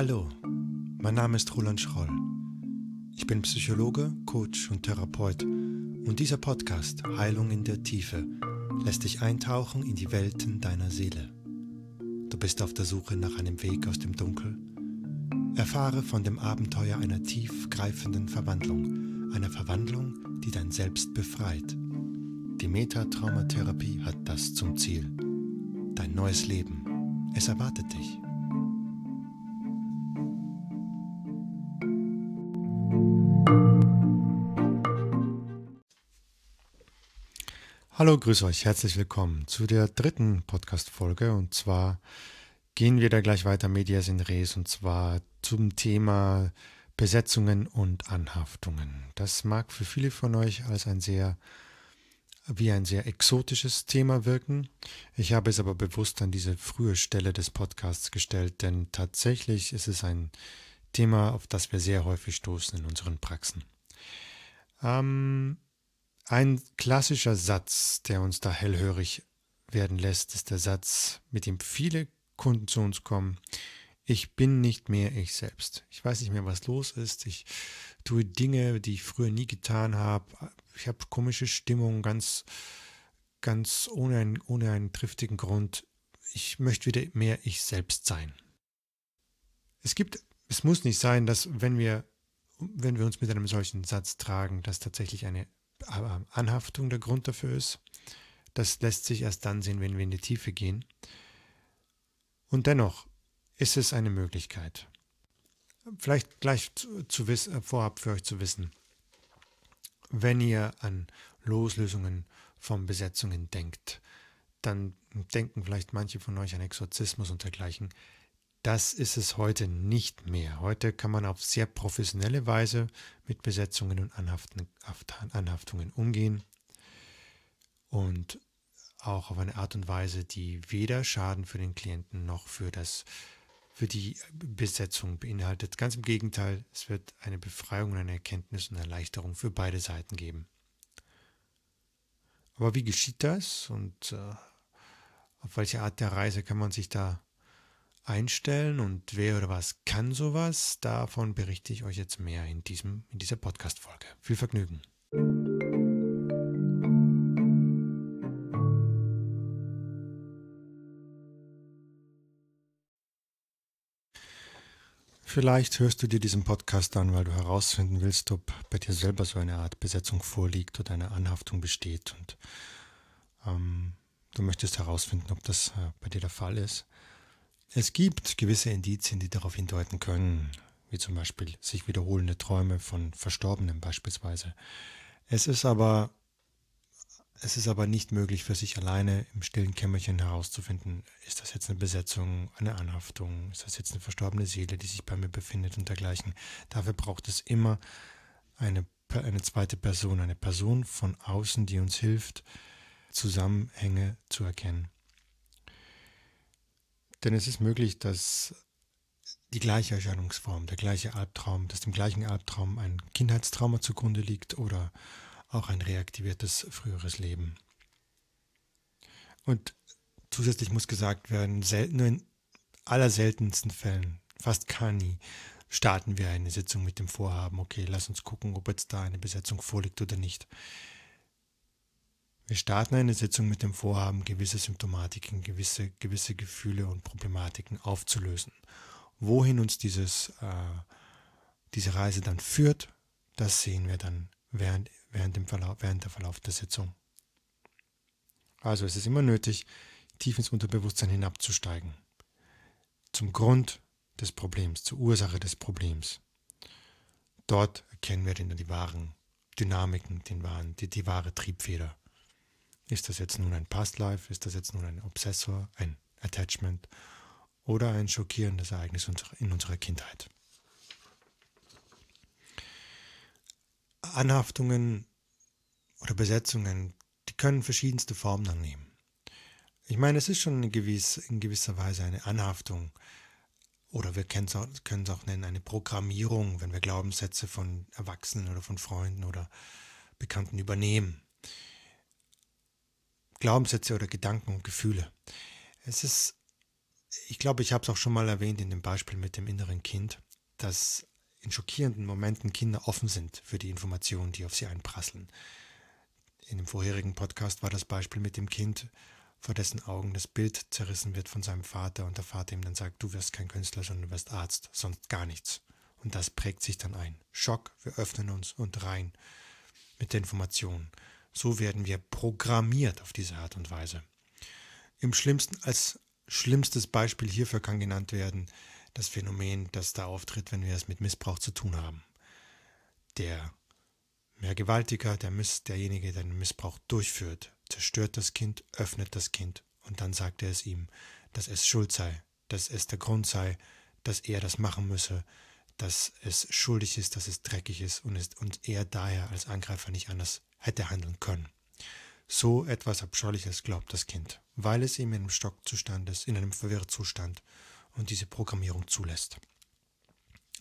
Hallo, mein Name ist Roland Schroll. Ich bin Psychologe, Coach und Therapeut und dieser Podcast Heilung in der Tiefe lässt dich eintauchen in die Welten deiner Seele. Du bist auf der Suche nach einem Weg aus dem Dunkel? Erfahre von dem Abenteuer einer tiefgreifenden Verwandlung, einer Verwandlung, die dein Selbst befreit. Die Metatraumatherapie hat das zum Ziel. Dein neues Leben. Es erwartet dich. Hallo, grüß euch, herzlich willkommen zu der dritten Podcast-Folge und zwar gehen wir da gleich weiter Medias in Res und zwar zum Thema Besetzungen und Anhaftungen. Das mag für viele von euch als ein sehr wie ein sehr exotisches Thema wirken. Ich habe es aber bewusst an diese frühe Stelle des Podcasts gestellt, denn tatsächlich ist es ein Thema, auf das wir sehr häufig stoßen in unseren Praxen. Ähm, ein klassischer Satz, der uns da hellhörig werden lässt, ist der Satz, mit dem viele Kunden zu uns kommen. Ich bin nicht mehr ich selbst. Ich weiß nicht mehr, was los ist. Ich tue Dinge, die ich früher nie getan habe. Ich habe komische Stimmung, ganz, ganz ohne, einen, ohne einen triftigen Grund. Ich möchte wieder mehr ich selbst sein. Es gibt, es muss nicht sein, dass wenn wir, wenn wir uns mit einem solchen Satz tragen, dass tatsächlich eine Anhaftung der Grund dafür ist. Das lässt sich erst dann sehen, wenn wir in die Tiefe gehen. Und dennoch ist es eine Möglichkeit. Vielleicht gleich zu, zu wissen, äh, vorab für euch zu wissen, wenn ihr an Loslösungen von Besetzungen denkt, dann denken vielleicht manche von euch an Exorzismus und dergleichen. Das ist es heute nicht mehr. Heute kann man auf sehr professionelle Weise mit Besetzungen und Anhaftungen umgehen und auch auf eine Art und Weise, die weder Schaden für den Klienten noch für, das, für die Besetzung beinhaltet. Ganz im Gegenteil, es wird eine Befreiung, eine Erkenntnis und Erleichterung für beide Seiten geben. Aber wie geschieht das und äh, auf welche Art der Reise kann man sich da einstellen und wer oder was kann sowas, davon berichte ich euch jetzt mehr in, diesem, in dieser Podcast-Folge. Viel Vergnügen. Vielleicht hörst du dir diesen Podcast an, weil du herausfinden willst, ob bei dir selber so eine Art Besetzung vorliegt oder eine Anhaftung besteht und ähm, du möchtest herausfinden, ob das äh, bei dir der Fall ist. Es gibt gewisse Indizien, die darauf hindeuten können, wie zum Beispiel sich wiederholende Träume von Verstorbenen beispielsweise. Es ist aber es ist aber nicht möglich für sich alleine im stillen Kämmerchen herauszufinden, ist das jetzt eine Besetzung, eine Anhaftung, ist das jetzt eine verstorbene Seele, die sich bei mir befindet und dergleichen. Dafür braucht es immer eine, eine zweite Person, eine Person von außen, die uns hilft, Zusammenhänge zu erkennen. Denn es ist möglich, dass die gleiche Erscheinungsform, der gleiche Albtraum, dass dem gleichen Albtraum ein Kindheitstrauma zugrunde liegt oder auch ein reaktiviertes früheres Leben. Und zusätzlich muss gesagt werden, nur in allerseltensten Fällen, fast gar nie, starten wir eine Sitzung mit dem Vorhaben, okay, lass uns gucken, ob jetzt da eine Besetzung vorliegt oder nicht. Wir starten eine Sitzung mit dem Vorhaben, gewisse Symptomatiken, gewisse, gewisse Gefühle und Problematiken aufzulösen. Wohin uns dieses, äh, diese Reise dann führt, das sehen wir dann während, während, dem Verlauf, während der Verlauf der Sitzung. Also es ist immer nötig, tief ins Unterbewusstsein hinabzusteigen. Zum Grund des Problems, zur Ursache des Problems. Dort erkennen wir dann die wahren Dynamiken, den wahren, die, die wahre Triebfeder. Ist das jetzt nun ein Past Life? Ist das jetzt nun ein Obsessor, ein Attachment oder ein schockierendes Ereignis in unserer Kindheit? Anhaftungen oder Besetzungen, die können verschiedenste Formen annehmen. Ich meine, es ist schon in, gewiss, in gewisser Weise eine Anhaftung oder wir können es auch, auch nennen eine Programmierung, wenn wir Glaubenssätze von Erwachsenen oder von Freunden oder Bekannten übernehmen Glaubenssätze oder Gedanken und Gefühle. Es ist, ich glaube, ich habe es auch schon mal erwähnt in dem Beispiel mit dem inneren Kind, dass in schockierenden Momenten Kinder offen sind für die Informationen, die auf sie einprasseln. In dem vorherigen Podcast war das Beispiel mit dem Kind, vor dessen Augen das Bild zerrissen wird von seinem Vater und der Vater ihm dann sagt, du wirst kein Künstler, sondern du wirst Arzt, sonst gar nichts. Und das prägt sich dann ein. Schock, wir öffnen uns und rein mit der Information. So werden wir programmiert auf diese Art und Weise. Im schlimmsten, als schlimmstes Beispiel hierfür kann genannt werden das Phänomen, das da auftritt, wenn wir es mit Missbrauch zu tun haben. Der Mehrgewaltiger, der Miss, derjenige, der den Missbrauch durchführt, zerstört das Kind, öffnet das Kind und dann sagt er es ihm, dass es schuld sei, dass es der Grund sei, dass er das machen müsse, dass es schuldig ist, dass es dreckig ist und, ist, und er daher als Angreifer nicht anders hätte handeln können. So etwas Abscheuliches glaubt das Kind, weil es ihm in einem Stockzustand ist, in einem Verwirrzustand und diese Programmierung zulässt.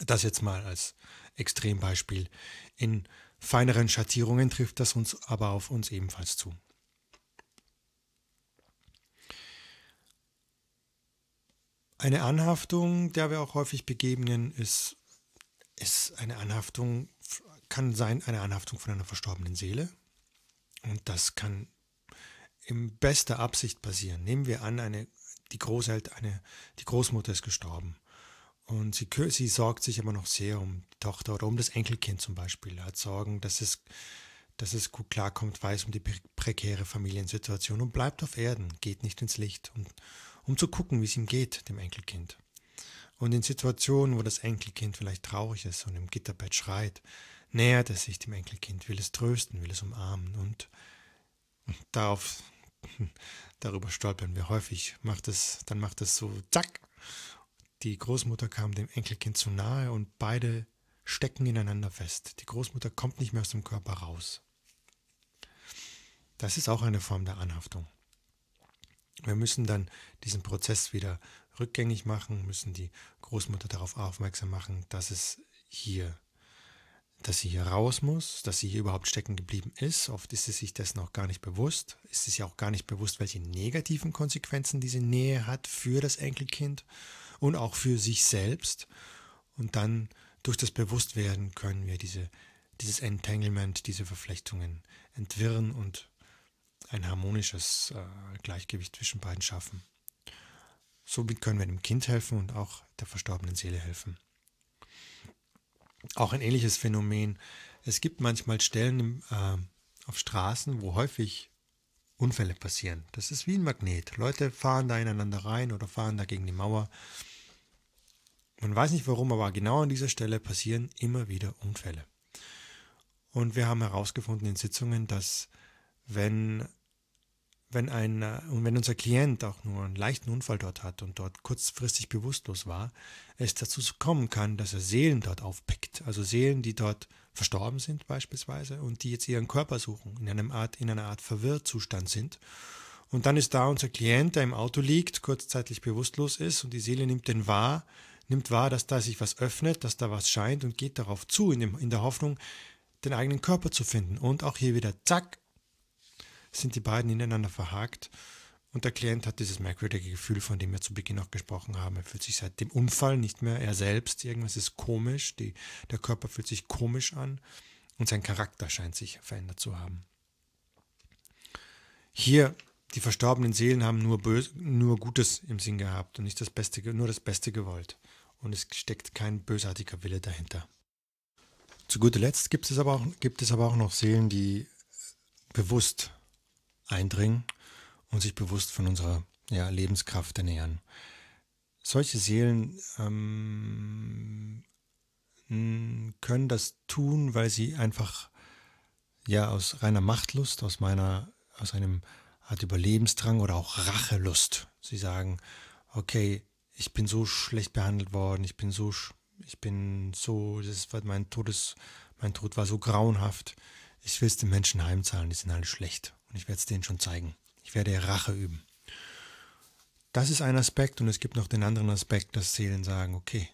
Das jetzt mal als Extrembeispiel. In feineren Schattierungen trifft das uns aber auf uns ebenfalls zu. Eine Anhaftung, der wir auch häufig begegnen, ist, ist eine Anhaftung, kann sein eine Anhaftung von einer verstorbenen Seele. Und das kann in bester Absicht passieren. Nehmen wir an, eine, die Großeltern, eine, die Großmutter ist gestorben. Und sie, sie sorgt sich aber noch sehr um die Tochter oder um das Enkelkind zum Beispiel. Hat Sorgen, dass es, dass es gut klarkommt, weiß um die prekäre Familiensituation und bleibt auf Erden, geht nicht ins Licht. Und um zu gucken, wie es ihm geht, dem Enkelkind. Und in Situationen, wo das Enkelkind vielleicht traurig ist und im Gitterbett schreit, nähert es sich dem Enkelkind, will es trösten, will es umarmen und darauf, darüber stolpern wir häufig, macht es, dann macht es so zack. Die Großmutter kam dem Enkelkind zu nahe und beide stecken ineinander fest. Die Großmutter kommt nicht mehr aus dem Körper raus. Das ist auch eine Form der Anhaftung. Wir müssen dann diesen Prozess wieder rückgängig machen, müssen die Großmutter darauf aufmerksam machen, dass es hier, dass sie hier raus muss, dass sie hier überhaupt stecken geblieben ist. Oft ist sie sich das noch gar nicht bewusst. Ist es ja auch gar nicht bewusst, welche negativen Konsequenzen diese Nähe hat für das Enkelkind und auch für sich selbst. Und dann durch das Bewusstwerden können wir diese, dieses Entanglement, diese Verflechtungen entwirren und ein harmonisches äh, Gleichgewicht zwischen beiden schaffen. Somit können wir dem Kind helfen und auch der verstorbenen Seele helfen. Auch ein ähnliches Phänomen. Es gibt manchmal Stellen äh, auf Straßen, wo häufig Unfälle passieren. Das ist wie ein Magnet. Leute fahren da ineinander rein oder fahren da gegen die Mauer. Man weiß nicht warum, aber genau an dieser Stelle passieren immer wieder Unfälle. Und wir haben herausgefunden in Sitzungen, dass wenn wenn ein, äh, und wenn unser Klient auch nur einen leichten Unfall dort hat und dort kurzfristig bewusstlos war, es dazu kommen kann, dass er Seelen dort aufpickt. Also Seelen, die dort verstorben sind beispielsweise und die jetzt ihren Körper suchen, in, einem Art, in einer Art Verwirrzustand sind. Und dann ist da unser Klient, der im Auto liegt, kurzzeitig bewusstlos ist und die Seele nimmt den wahr, nimmt wahr, dass da sich was öffnet, dass da was scheint und geht darauf zu, in, dem, in der Hoffnung, den eigenen Körper zu finden. Und auch hier wieder, zack, sind die beiden ineinander verhakt und der Klient hat dieses merkwürdige Gefühl, von dem wir zu Beginn auch gesprochen haben. Er fühlt sich seit dem Unfall nicht mehr er selbst. Irgendwas ist komisch. Die, der Körper fühlt sich komisch an und sein Charakter scheint sich verändert zu haben. Hier, die verstorbenen Seelen haben nur, Böse, nur Gutes im Sinn gehabt und nicht das Beste, nur das Beste gewollt. Und es steckt kein bösartiger Wille dahinter. Zu guter Letzt gibt es aber auch, gibt es aber auch noch Seelen, die bewusst eindringen und sich bewusst von unserer ja, Lebenskraft ernähren. Solche Seelen ähm, können das tun, weil sie einfach ja aus reiner Machtlust, aus meiner, aus einem Art Überlebensdrang oder auch Rachelust. Sie sagen, okay, ich bin so schlecht behandelt worden, ich bin so, ich bin so, das war mein Todes, mein Tod war so grauenhaft. Ich will es den Menschen heimzahlen, die sind alle schlecht. Und ich werde es denen schon zeigen. Ich werde Rache üben. Das ist ein Aspekt und es gibt noch den anderen Aspekt, dass Seelen sagen, okay,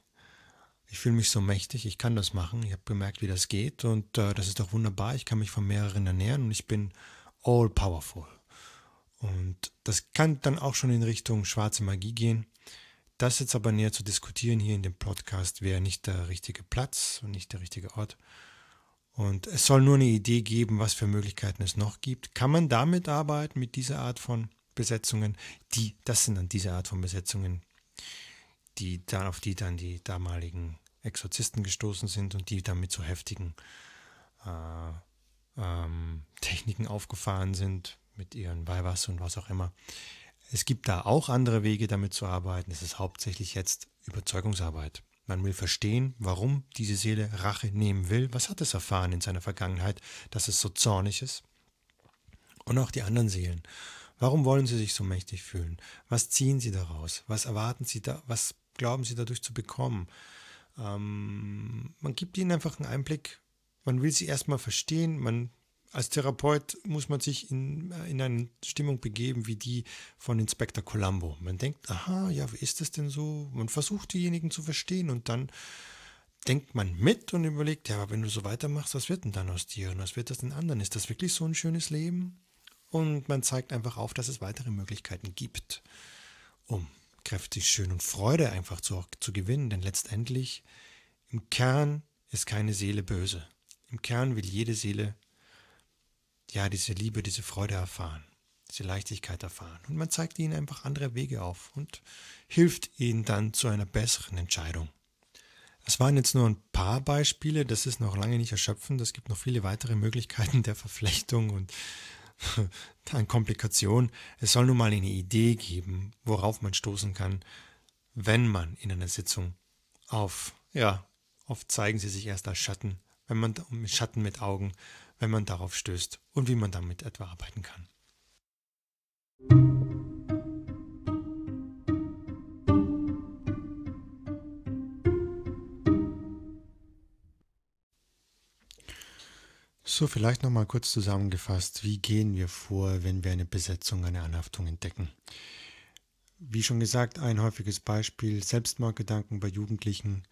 ich fühle mich so mächtig, ich kann das machen, ich habe gemerkt, wie das geht und äh, das ist doch wunderbar, ich kann mich von mehreren ernähren und ich bin all powerful. Und das kann dann auch schon in Richtung schwarze Magie gehen. Das jetzt aber näher zu diskutieren hier in dem Podcast wäre nicht der richtige Platz und nicht der richtige Ort. Und es soll nur eine Idee geben, was für Möglichkeiten es noch gibt. Kann man damit arbeiten, mit dieser Art von Besetzungen? Die, das sind dann diese Art von Besetzungen, die dann, auf die dann die damaligen Exorzisten gestoßen sind und die dann mit so heftigen äh, ähm, Techniken aufgefahren sind, mit ihren Weihwasser und was auch immer. Es gibt da auch andere Wege, damit zu arbeiten. Es ist hauptsächlich jetzt Überzeugungsarbeit. Man will verstehen, warum diese Seele Rache nehmen will. Was hat es erfahren in seiner Vergangenheit, dass es so zornig ist? Und auch die anderen Seelen. Warum wollen sie sich so mächtig fühlen? Was ziehen sie daraus? Was erwarten sie da? Was glauben sie dadurch zu bekommen? Ähm, man gibt ihnen einfach einen Einblick. Man will sie erstmal verstehen. Man als Therapeut muss man sich in, in eine Stimmung begeben wie die von Inspektor Columbo. Man denkt, aha, ja, wie ist das denn so? Man versucht diejenigen zu verstehen und dann denkt man mit und überlegt, ja, aber wenn du so weitermachst, was wird denn dann aus dir und was wird das den anderen? Ist das wirklich so ein schönes Leben? Und man zeigt einfach auf, dass es weitere Möglichkeiten gibt, um kräftig schön und Freude einfach zu, zu gewinnen. Denn letztendlich im Kern ist keine Seele böse. Im Kern will jede Seele ja, diese Liebe, diese Freude erfahren, diese Leichtigkeit erfahren. Und man zeigt ihnen einfach andere Wege auf und hilft ihnen dann zu einer besseren Entscheidung. Das waren jetzt nur ein paar Beispiele, das ist noch lange nicht erschöpfend. Es gibt noch viele weitere Möglichkeiten der Verflechtung und an Komplikationen. Es soll nun mal eine Idee geben, worauf man stoßen kann, wenn man in einer Sitzung auf, ja, oft zeigen sie sich erst als Schatten, wenn man mit Schatten mit Augen, wenn man darauf stößt und wie man damit etwa arbeiten kann. So, vielleicht nochmal kurz zusammengefasst, wie gehen wir vor, wenn wir eine Besetzung, eine Anhaftung entdecken? Wie schon gesagt, ein häufiges Beispiel, Selbstmordgedanken bei Jugendlichen.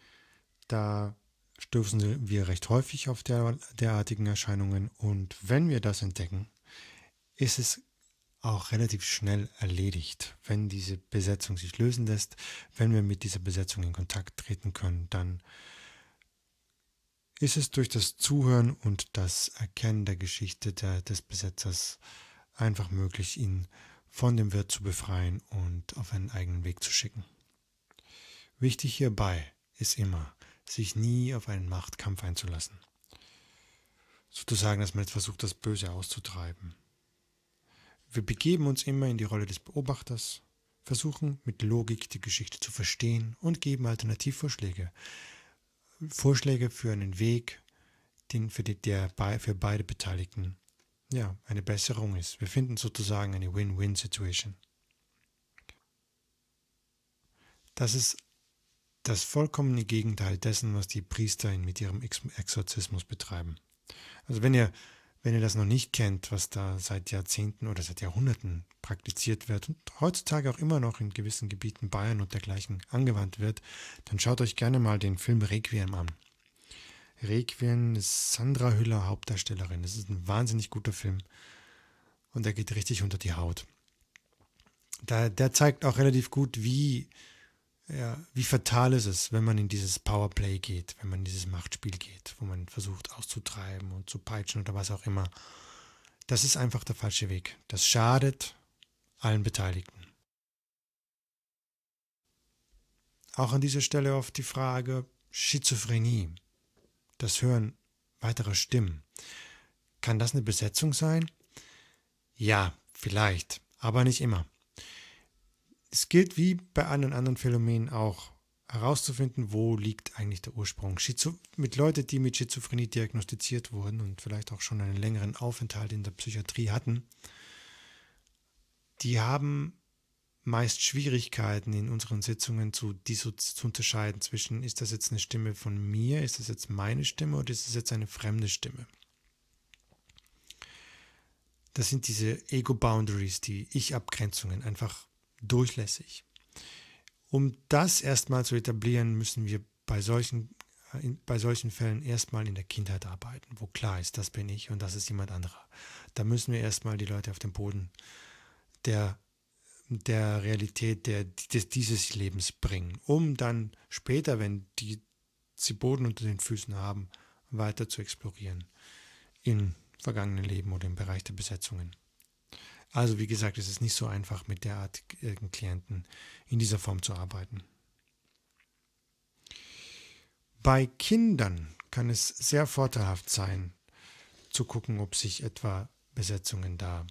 Da stoßen wir recht häufig auf der, derartigen Erscheinungen und wenn wir das entdecken, ist es auch relativ schnell erledigt. Wenn diese Besetzung sich lösen lässt, wenn wir mit dieser Besetzung in Kontakt treten können, dann ist es durch das Zuhören und das Erkennen der Geschichte der, des Besetzers einfach möglich, ihn von dem Wirt zu befreien und auf einen eigenen Weg zu schicken. Wichtig hierbei ist immer, sich nie auf einen Machtkampf einzulassen. Sozusagen, dass man jetzt versucht, das Böse auszutreiben. Wir begeben uns immer in die Rolle des Beobachters, versuchen mit Logik die Geschichte zu verstehen und geben Alternativvorschläge. Vorschläge für einen Weg, den für, die, der für beide Beteiligten ja, eine Besserung ist. Wir finden sozusagen eine Win-Win-Situation. Das ist das vollkommene Gegenteil dessen, was die Priester mit ihrem Exorzismus betreiben. Also wenn ihr, wenn ihr das noch nicht kennt, was da seit Jahrzehnten oder seit Jahrhunderten praktiziert wird und heutzutage auch immer noch in gewissen Gebieten Bayern und dergleichen angewandt wird, dann schaut euch gerne mal den Film Requiem an. Requiem ist Sandra Hüller Hauptdarstellerin. Das ist ein wahnsinnig guter Film und der geht richtig unter die Haut. Da, der zeigt auch relativ gut, wie ja, wie fatal ist es, wenn man in dieses Powerplay geht, wenn man in dieses Machtspiel geht, wo man versucht auszutreiben und zu peitschen oder was auch immer. Das ist einfach der falsche Weg. Das schadet allen Beteiligten. Auch an dieser Stelle oft die Frage Schizophrenie, das Hören weiterer Stimmen. Kann das eine Besetzung sein? Ja, vielleicht, aber nicht immer. Es gilt wie bei allen anderen Phänomenen auch herauszufinden, wo liegt eigentlich der Ursprung. Schizo mit Leuten, die mit Schizophrenie diagnostiziert wurden und vielleicht auch schon einen längeren Aufenthalt in der Psychiatrie hatten, die haben meist Schwierigkeiten in unseren Sitzungen zu, zu unterscheiden zwischen, ist das jetzt eine Stimme von mir, ist das jetzt meine Stimme oder ist das jetzt eine fremde Stimme. Das sind diese Ego-Boundaries, die Ich-Abgrenzungen, einfach durchlässig. Um das erstmal zu etablieren, müssen wir bei solchen, äh, bei solchen Fällen erstmal in der Kindheit arbeiten, wo klar ist, das bin ich und das ist jemand anderer. Da müssen wir erstmal die Leute auf den Boden der, der Realität der, des, dieses Lebens bringen, um dann später, wenn die, sie Boden unter den Füßen haben, weiter zu explorieren in vergangenen Leben oder im Bereich der Besetzungen. Also wie gesagt, es ist nicht so einfach, mit derartigen Klienten in dieser Form zu arbeiten. Bei Kindern kann es sehr vorteilhaft sein, zu gucken, ob sich etwa Besetzungen da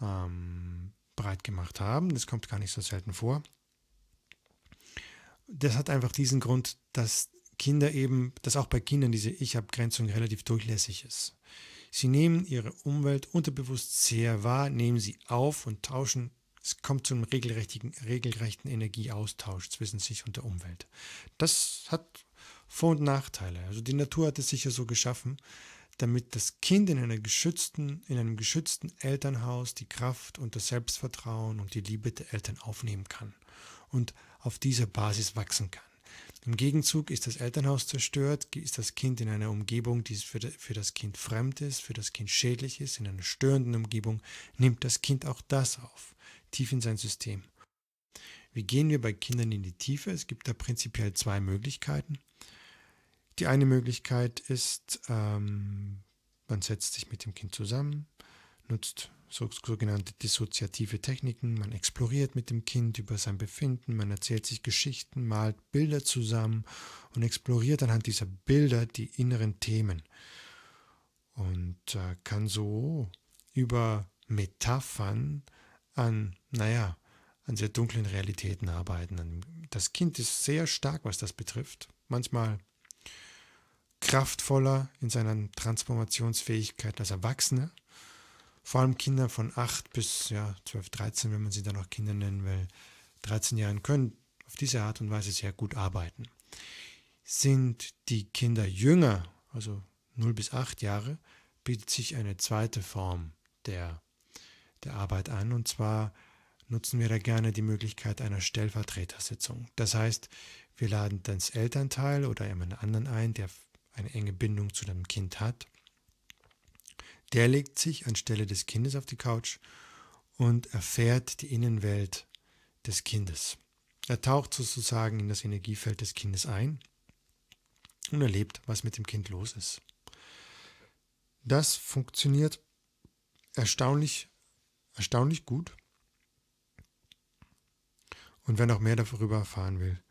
ähm, breit gemacht haben. Das kommt gar nicht so selten vor. Das hat einfach diesen Grund, dass Kinder eben, dass auch bei Kindern diese Ich-Abgrenzung relativ durchlässig ist. Sie nehmen ihre Umwelt unterbewusst sehr wahr, nehmen sie auf und tauschen. Es kommt zu einem regelrechten, Energieaustausch zwischen sich und der Umwelt. Das hat vor- und Nachteile. Also die Natur hat es sicher so geschaffen, damit das Kind in, einer geschützten, in einem geschützten Elternhaus die Kraft und das Selbstvertrauen und die Liebe der Eltern aufnehmen kann und auf dieser Basis wachsen kann. Im Gegenzug ist das Elternhaus zerstört, ist das Kind in einer Umgebung, die für, das Kind fremd ist, für das Kind schädlich ist, in einer störenden Umgebung, nimmt das Kind auch das auf, tief in sein System. Wie gehen wir bei Kindern in die Tiefe? Es gibt da prinzipiell zwei Möglichkeiten. Die eine Möglichkeit ist, ähm, man setzt sich mit dem Kind zusammen, nutzt sogenannte dissoziative Techniken, man exploriert mit dem Kind über sein Befinden, man erzählt sich Geschichten, malt Bilder zusammen und exploriert anhand dieser Bilder die inneren Themen und äh, kann so über Metaphern an, naja, an sehr dunklen Realitäten arbeiten. Das Kind ist sehr stark, was das betrifft. Manchmal kraftvoller in seiner Transformationsfähigkeit als Erwachsene. Vor allem Kinder von 8 bis ja, 12, 13, wenn man sie dann noch Kinder nennen will, 13 Jahren können auf diese Art und Weise sehr gut arbeiten. Sind die Kinder jünger, also 0 bis 8 Jahre, bietet sich eine zweite Form der, der Arbeit an. Und zwar nutzen wir da gerne die Möglichkeit einer Stellvertretersitzung. Das heißt, wir laden das Elternteil oder jemand anderen ein, der eine enge Bindung zu dem Kind hat, der legt sich anstelle des Kindes auf die Couch und erfährt die Innenwelt des Kindes. Er taucht sozusagen in das Energiefeld des Kindes ein und erlebt, was mit dem Kind los ist. Das funktioniert erstaunlich, erstaunlich gut. Und wer noch mehr darüber erfahren will,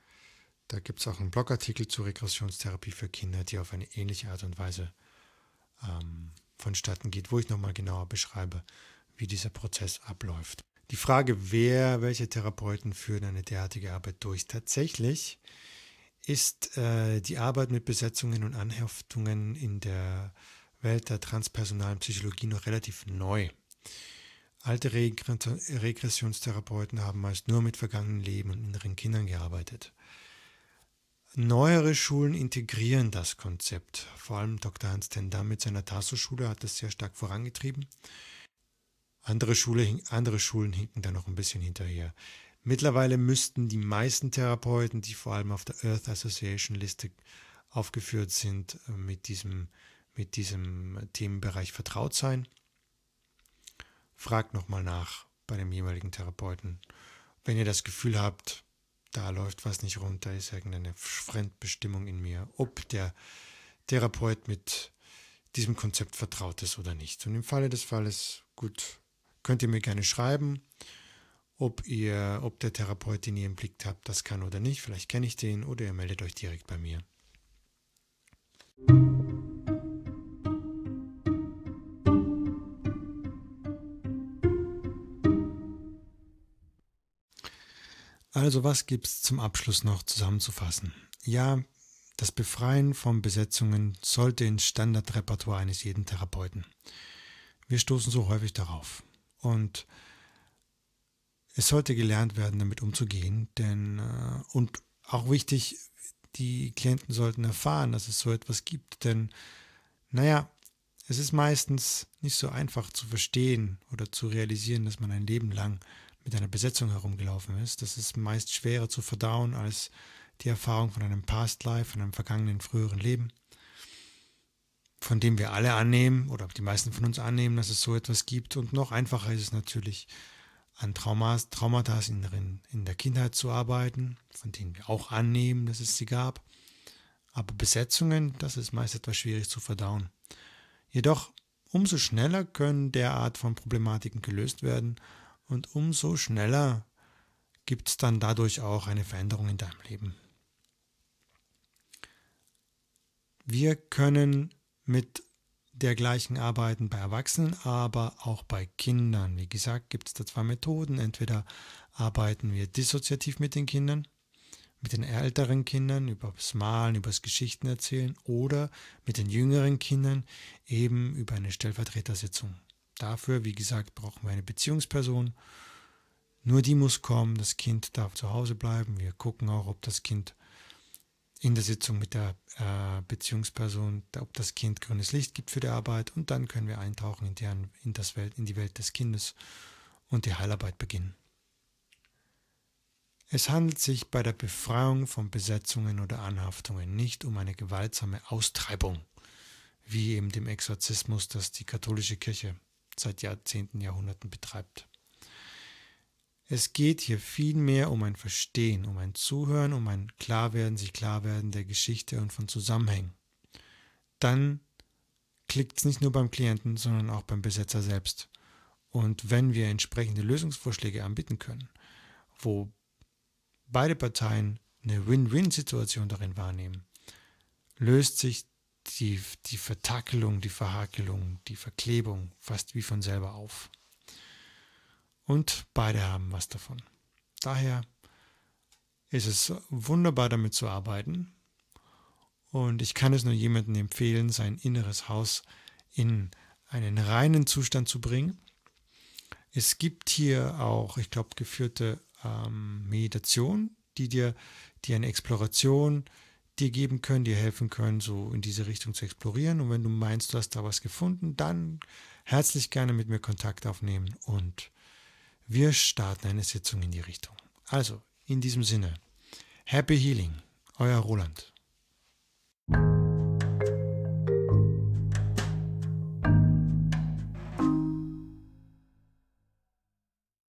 da gibt es auch einen Blogartikel zur Regressionstherapie für Kinder, die auf eine ähnliche Art und Weise ähm, vonstatten geht, wo ich nochmal genauer beschreibe, wie dieser Prozess abläuft. Die Frage, wer, welche Therapeuten führen eine derartige Arbeit durch, tatsächlich ist äh, die Arbeit mit Besetzungen und Anhaftungen in der Welt der transpersonalen Psychologie noch relativ neu. Alte Regressionstherapeuten haben meist nur mit vergangenen Leben und inneren Kindern gearbeitet. Neuere Schulen integrieren das Konzept. Vor allem Dr. Hans Tendam mit seiner Tasso-Schule hat das sehr stark vorangetrieben. Andere, Schule, andere Schulen hinken da noch ein bisschen hinterher. Mittlerweile müssten die meisten Therapeuten, die vor allem auf der Earth Association Liste aufgeführt sind, äh, mit diesem, mit diesem Themenbereich vertraut sein. Fragt nochmal nach bei dem jeweiligen Therapeuten. Wenn ihr das Gefühl habt, da läuft was nicht runter, ist irgendeine Fremdbestimmung in mir, ob der Therapeut mit diesem Konzept vertraut ist oder nicht. Und im Falle des Falles, gut, könnt ihr mir gerne schreiben, ob ihr, ob der Therapeut, den ihr im Blick habt, das kann oder nicht. Vielleicht kenne ich den oder ihr meldet euch direkt bei mir. Also was gibt es zum Abschluss noch zusammenzufassen? Ja, das Befreien von Besetzungen sollte ins Standardrepertoire eines jeden Therapeuten. Wir stoßen so häufig darauf. Und es sollte gelernt werden, damit umzugehen, denn äh, und auch wichtig, die Klienten sollten erfahren, dass es so etwas gibt, denn naja, es ist meistens nicht so einfach zu verstehen oder zu realisieren, dass man ein Leben lang mit einer Besetzung herumgelaufen ist. Das ist meist schwerer zu verdauen als die Erfahrung von einem Past Life, von einem vergangenen früheren Leben, von dem wir alle annehmen oder die meisten von uns annehmen, dass es so etwas gibt. Und noch einfacher ist es natürlich, an Traumas, Traumata in, in der Kindheit zu arbeiten, von denen wir auch annehmen, dass es sie gab. Aber Besetzungen, das ist meist etwas schwierig zu verdauen. Jedoch umso schneller können derart von Problematiken gelöst werden und umso schneller gibt es dann dadurch auch eine Veränderung in deinem Leben. Wir können mit dergleichen arbeiten bei Erwachsenen, aber auch bei Kindern. Wie gesagt, gibt es da zwei Methoden. Entweder arbeiten wir dissoziativ mit den Kindern, mit den älteren Kindern über das Malen, über das Geschichten erzählen oder mit den jüngeren Kindern eben über eine Stellvertretersitzung. Dafür, wie gesagt, brauchen wir eine Beziehungsperson. Nur die muss kommen, das Kind darf zu Hause bleiben. Wir gucken auch, ob das Kind in der Sitzung mit der äh, Beziehungsperson, ob das Kind grünes Licht gibt für die Arbeit und dann können wir eintauchen in, deren, in, das Welt, in die Welt des Kindes und die Heilarbeit beginnen. Es handelt sich bei der Befreiung von Besetzungen oder Anhaftungen nicht um eine gewaltsame Austreibung, wie eben dem Exorzismus, das die katholische Kirche seit Jahrzehnten, Jahrhunderten betreibt. Es geht hier vielmehr um ein Verstehen, um ein Zuhören, um ein Klarwerden, sich Klarwerden der Geschichte und von Zusammenhängen. Dann klickt es nicht nur beim Klienten, sondern auch beim Besetzer selbst. Und wenn wir entsprechende Lösungsvorschläge anbieten können, wo beide Parteien eine Win-Win-Situation darin wahrnehmen, löst sich die, die Vertakelung, die Verhakelung, die Verklebung fast wie von selber auf und beide haben was davon. Daher ist es wunderbar damit zu arbeiten und ich kann es nur jemandem empfehlen, sein inneres Haus in einen reinen Zustand zu bringen. Es gibt hier auch, ich glaube, geführte ähm, Meditation, die dir, die eine Exploration dir geben können, dir helfen können, so in diese Richtung zu explorieren. Und wenn du meinst, du hast da was gefunden, dann herzlich gerne mit mir Kontakt aufnehmen und wir starten eine Sitzung in die Richtung. Also, in diesem Sinne, Happy Healing, euer Roland.